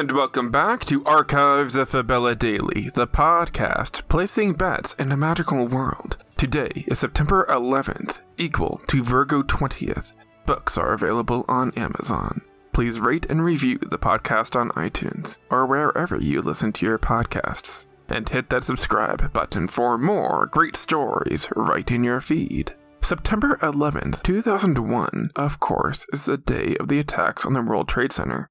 And welcome back to Archives of Fabella Daily, the podcast placing bets in a magical world. Today is September 11th, equal to Virgo 20th. Books are available on Amazon. Please rate and review the podcast on iTunes or wherever you listen to your podcasts. And hit that subscribe button for more great stories right in your feed. September 11th, 2001, of course, is the day of the attacks on the World Trade Center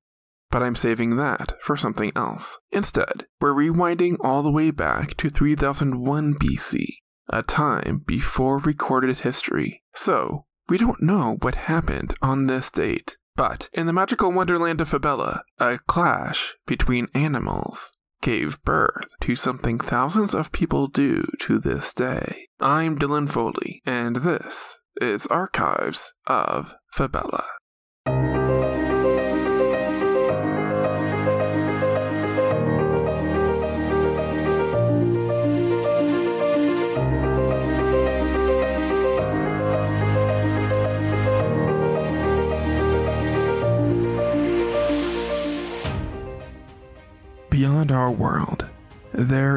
but I'm saving that for something else. Instead, we're rewinding all the way back to 3001 BC, a time before recorded history. So, we don't know what happened on this date. But in the magical wonderland of Fabella, a clash between animals gave birth to something thousands of people do to this day. I'm Dylan Foley, and this is Archives of Fabella.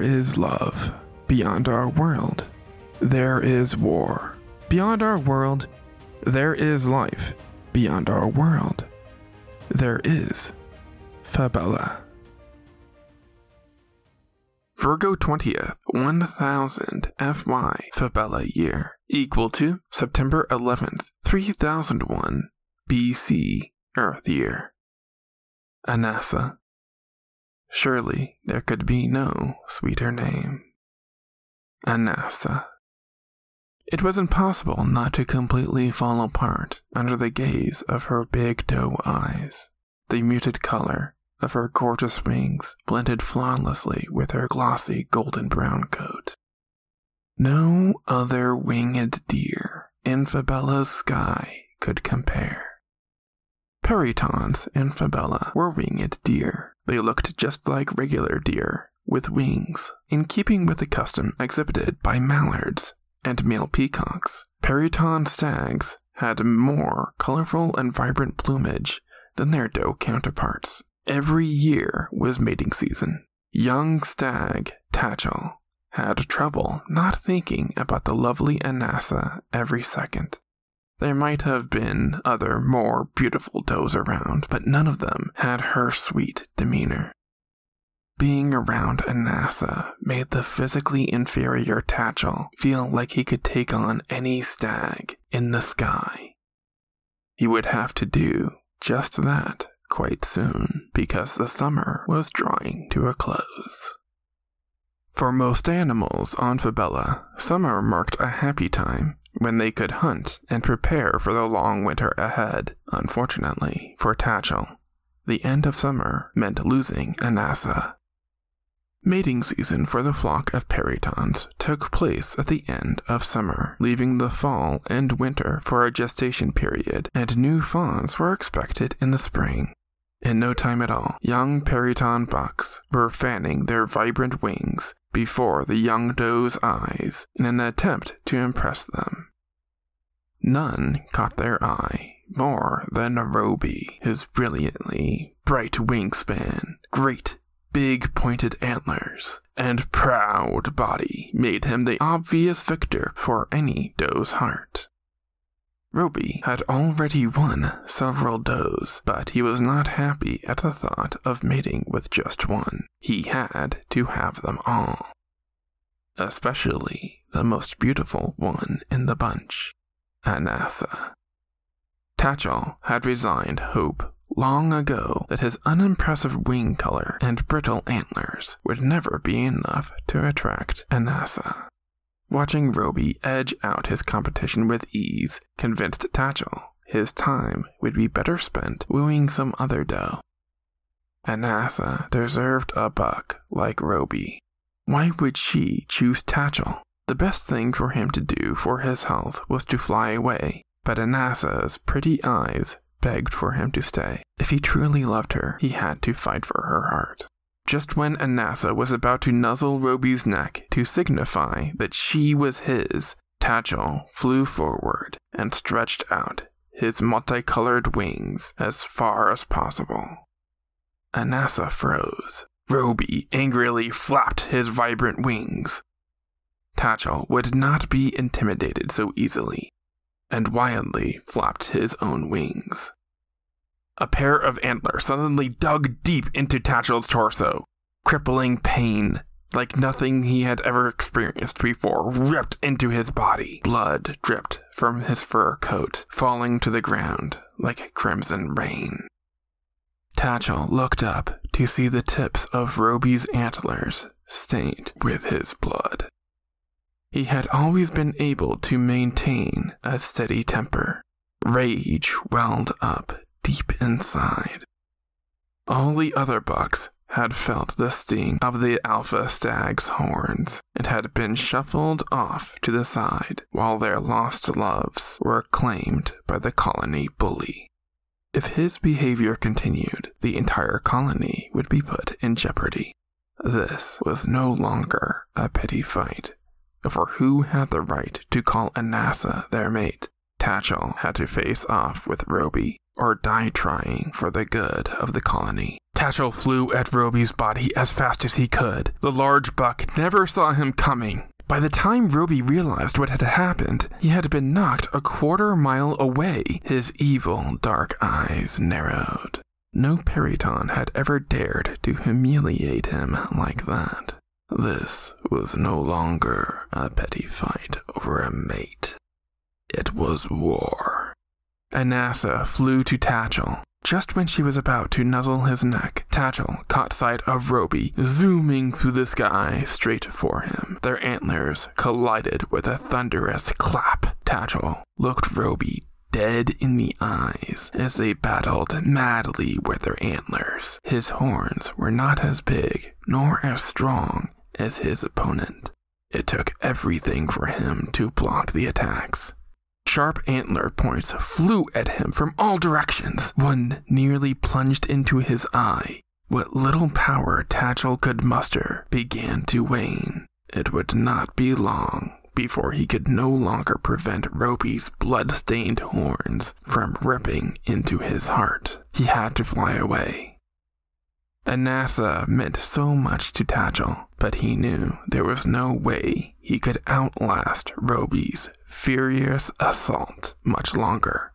Is love. Beyond our world, there is war. Beyond our world, there is life. Beyond our world, there is Fabella. Virgo 20th, 1000 FY Fabella year, equal to September 11th, 3001 BC Earth year. Anasa. Surely there could be no sweeter name. Anasa. It was impossible not to completely fall apart under the gaze of her big doe eyes. The muted color of her gorgeous wings blended flawlessly with her glossy golden brown coat. No other winged deer in Fabella's sky could compare. Perytons and Fabella were winged deer. They looked just like regular deer, with wings, in keeping with the custom exhibited by mallards and male peacocks. Peryton stags had more colorful and vibrant plumage than their doe counterparts. Every year was mating season. Young stag, Tachel, had trouble not thinking about the lovely Anasa every second. There might have been other more beautiful does around, but none of them had her sweet demeanor. Being around Anasa made the physically inferior Tachel feel like he could take on any stag in the sky. He would have to do just that quite soon because the summer was drawing to a close. For most animals on Fabella, summer marked a happy time when they could hunt and prepare for the long winter ahead. Unfortunately for Tachel, the end of summer meant losing Anasa. Mating season for the flock of perytons took place at the end of summer, leaving the fall and winter for a gestation period, and new fawns were expected in the spring. In no time at all, young peryton bucks were fanning their vibrant wings before the young doe's eyes in an attempt to impress them. None caught their eye more than Roby, his brilliantly bright wingspan, great big pointed antlers, and proud body made him the obvious victor for any doe's heart. Roby had already won several does, but he was not happy at the thought of mating with just one. He had to have them all. Especially the most beautiful one in the bunch, Anasa. Tatchell had resigned hope long ago that his unimpressive wing color and brittle antlers would never be enough to attract Anasa. Watching Roby edge out his competition with ease convinced Tatchell his time would be better spent wooing some other doe. Anasa deserved a buck like Roby. Why would she choose Tachel? The best thing for him to do for his health was to fly away. But Anasa's pretty eyes begged for him to stay. If he truly loved her, he had to fight for her heart. Just when Anasa was about to nuzzle Roby's neck to signify that she was his, Tachel flew forward and stretched out his multicolored wings as far as possible. Anasa froze. Roby angrily flapped his vibrant wings. Tachel would not be intimidated so easily, and wildly flapped his own wings. A pair of antlers suddenly dug deep into Tatchell's torso. Crippling pain, like nothing he had ever experienced before, ripped into his body. Blood dripped from his fur coat, falling to the ground like crimson rain. Tatchell looked up to see the tips of Roby's antlers stained with his blood. He had always been able to maintain a steady temper. Rage welled up deep inside. All the other bucks had felt the sting of the alpha stag's horns and had been shuffled off to the side while their lost loves were claimed by the colony bully. If his behavior continued, the entire colony would be put in jeopardy. This was no longer a petty fight for who had the right to call Anasa their mate. Tachel had to face off with Roby or die trying for the good of the colony. Tachel flew at Roby's body as fast as he could. The large buck never saw him coming. By the time Roby realized what had happened, he had been knocked a quarter mile away. His evil, dark eyes narrowed. No Peryton had ever dared to humiliate him like that. This was no longer a petty fight over a mate. It was war. Anasa flew to Tachel. Just when she was about to nuzzle his neck, Tachel caught sight of Roby zooming through the sky straight for him. Their antlers collided with a thunderous clap. Tachel looked Roby dead in the eyes as they battled madly with their antlers. His horns were not as big nor as strong as his opponent. It took everything for him to block the attacks. Sharp antler points flew at him from all directions. One nearly plunged into his eye. What little power Tachel could muster began to wane. It would not be long before he could no longer prevent Roby's blood-stained horns from ripping into his heart. He had to fly away. Anasa meant so much to Tachel, but he knew there was no way he could outlast Roby's furious assault much longer.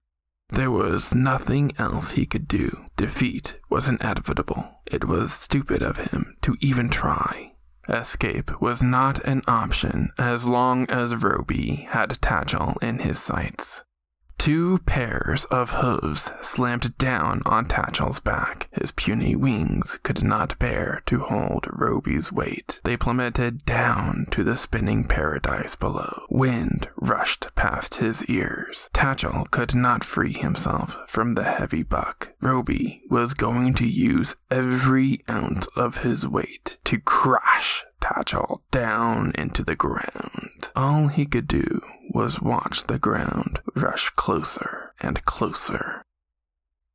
There was nothing else he could do. Defeat was inevitable. It was stupid of him to even try. Escape was not an option as long as Roby had Tachel in his sights. Two pairs of hooves slammed down on Tachel's back. His puny wings could not bear to hold Roby's weight. They plummeted down to the spinning paradise below. Wind rushed past his ears. Tachel could not free himself from the heavy buck. Roby was going to use every ounce of his weight to crash Tatchell down into the ground. All he could do was watch the ground rush closer and closer.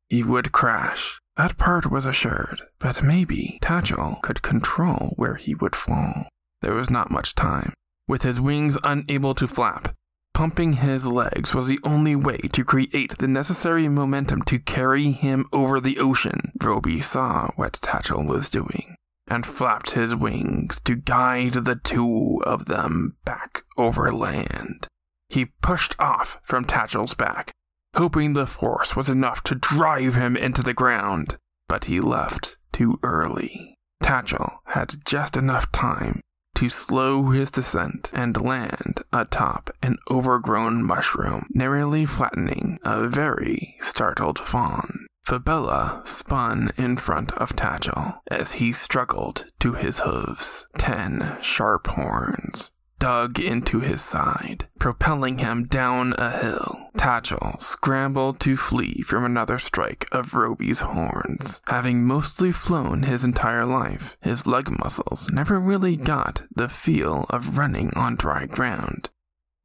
He would crash. That part was assured, but maybe Tachel could control where he would fall. There was not much time. With his wings unable to flap, pumping his legs was the only way to create the necessary momentum to carry him over the ocean. Roby saw what Tachel was doing and flapped his wings to guide the two of them back over land. He pushed off from Tachel's back, hoping the force was enough to drive him into the ground, but he left too early. Tachel had just enough time to slow his descent and land atop an overgrown mushroom, narrowly flattening a very startled fawn. Fabella spun in front of Tachel as he struggled to his hooves. Ten sharp horns dug into his side, propelling him down a hill. Tachel scrambled to flee from another strike of Roby's horns. Having mostly flown his entire life, his leg muscles never really got the feel of running on dry ground.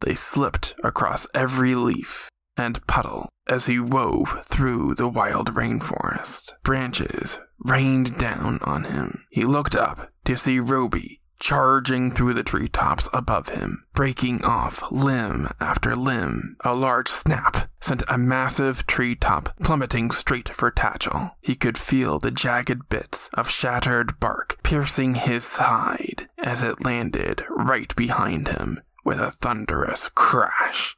They slipped across every leaf, and puddle as he wove through the wild rainforest. Branches rained down on him. He looked up to see Roby charging through the treetops above him, breaking off limb after limb. A large snap sent a massive treetop plummeting straight for Tatchell. He could feel the jagged bits of shattered bark piercing his side as it landed right behind him with a thunderous crash.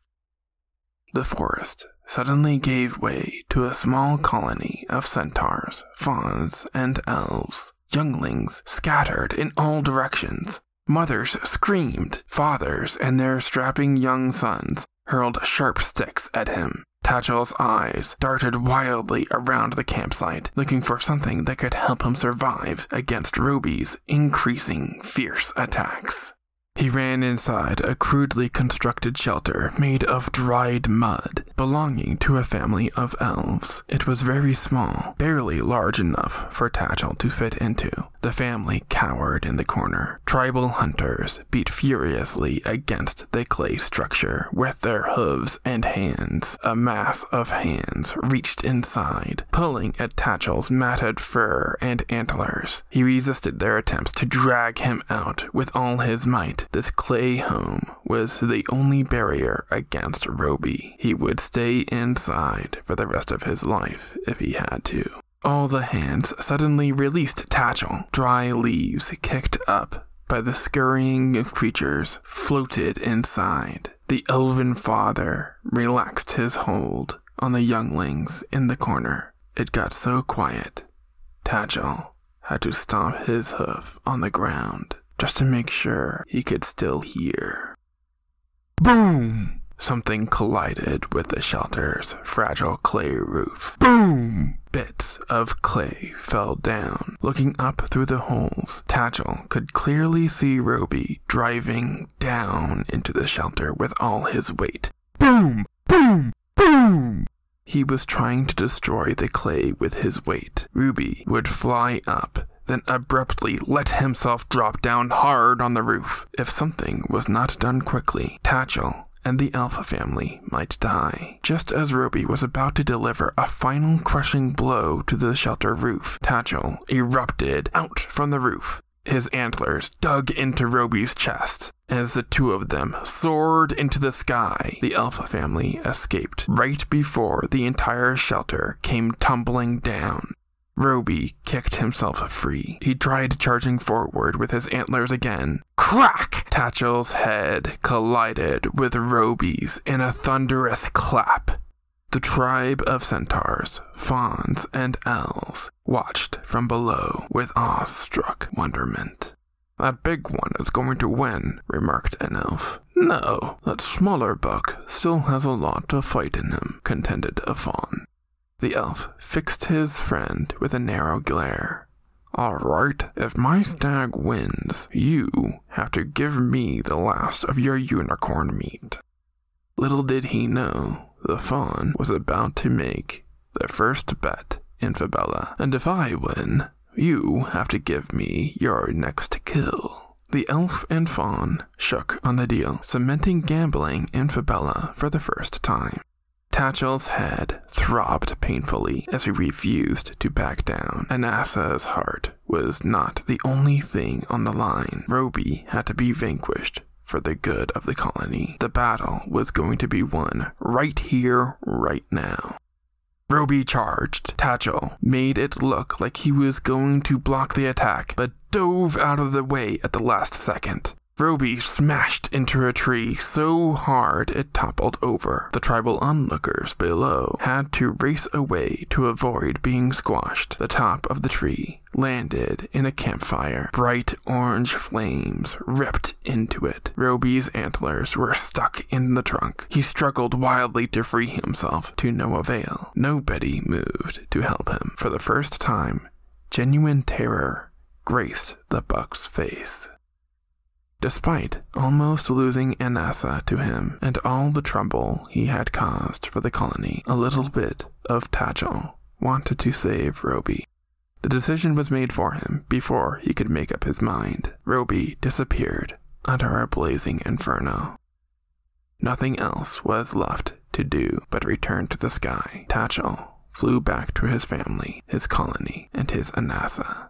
The forest suddenly gave way to a small colony of centaurs, fauns, and elves. Younglings scattered in all directions. Mothers screamed. Fathers and their strapping young sons hurled sharp sticks at him. Tatchell's eyes darted wildly around the campsite, looking for something that could help him survive against Roby's increasing fierce attacks. He ran inside a crudely constructed shelter made of dried mud, belonging to a family of elves. It was very small, barely large enough for Tatchell to fit into. The family cowered in the corner. Tribal hunters beat furiously against the clay structure with their hooves and hands. A mass of hands reached inside, pulling at Tatchell's matted fur and antlers. He resisted their attempts to drag him out with all his might. This clay home was the only barrier against Roby. He would stay inside for the rest of his life if he had to. All the hands suddenly released Tatchell. Dry leaves kicked up by the scurrying of creatures floated inside. The elven father relaxed his hold on the younglings in the corner. It got so quiet. Tatchell had to stomp his hoof on the ground just to make sure he could still hear. Boom! Something collided with the shelter's fragile clay roof. Boom! Bits of clay fell down. Looking up through the holes, Tatchell could clearly see Roby driving down into the shelter with all his weight. Boom! Boom! Boom! He was trying to destroy the clay with his weight. Roby would fly up, then abruptly let himself drop down hard on the roof. If something was not done quickly, Tatchell and the Alpha family might die. Just as Roby was about to deliver a final crushing blow to the shelter roof, Tatchell erupted out from the roof. His antlers dug into Roby's chest. As the two of them soared into the sky, the Alpha family escaped right before the entire shelter came tumbling down. Roby kicked himself free. He tried charging forward with his antlers again. Crack! Tatchell's head collided with Roby's in a thunderous clap. The tribe of centaurs, fauns, and elves watched from below with awestruck wonderment. That big one is going to win, remarked an elf. No, that smaller buck still has a lot of fight in him, contended a faun. The elf fixed his friend with a narrow glare. All right, if my stag wins, you have to give me the last of your unicorn meat. Little did he know, the faun was about to make the first bet in Fabella, and if I win, you have to give me your next kill. The elf and faun shook on the deal, cementing gambling in Fabella for the first time. Tatchell's head throbbed painfully as he refused to back down. Anasa's heart was not the only thing on the line. Roby had to be vanquished for the good of the colony. The battle was going to be won right here, right now. Roby charged. Tatchell made it look like he was going to block the attack, but dove out of the way at the last second. Roby smashed into a tree so hard it toppled over. The tribal onlookers below had to race away to avoid being squashed. The top of the tree landed in a campfire. Bright orange flames ripped into it. Roby's antlers were stuck in the trunk. He struggled wildly to free himself, to no avail. Nobody moved to help him. For the first time, genuine terror graced the buck's face. Despite almost losing Anasa to him and all the trouble he had caused for the colony, a little bit of Tatchell wanted to save Roby. The decision was made for him before he could make up his mind. Roby disappeared under a blazing inferno. Nothing else was left to to do but return to the sky. Tachel flew back to his family, his colony, and his Anasa.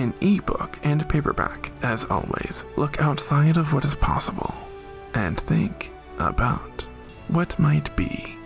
in ebook and paperback. As always, look outside of what is possible and think about what might be.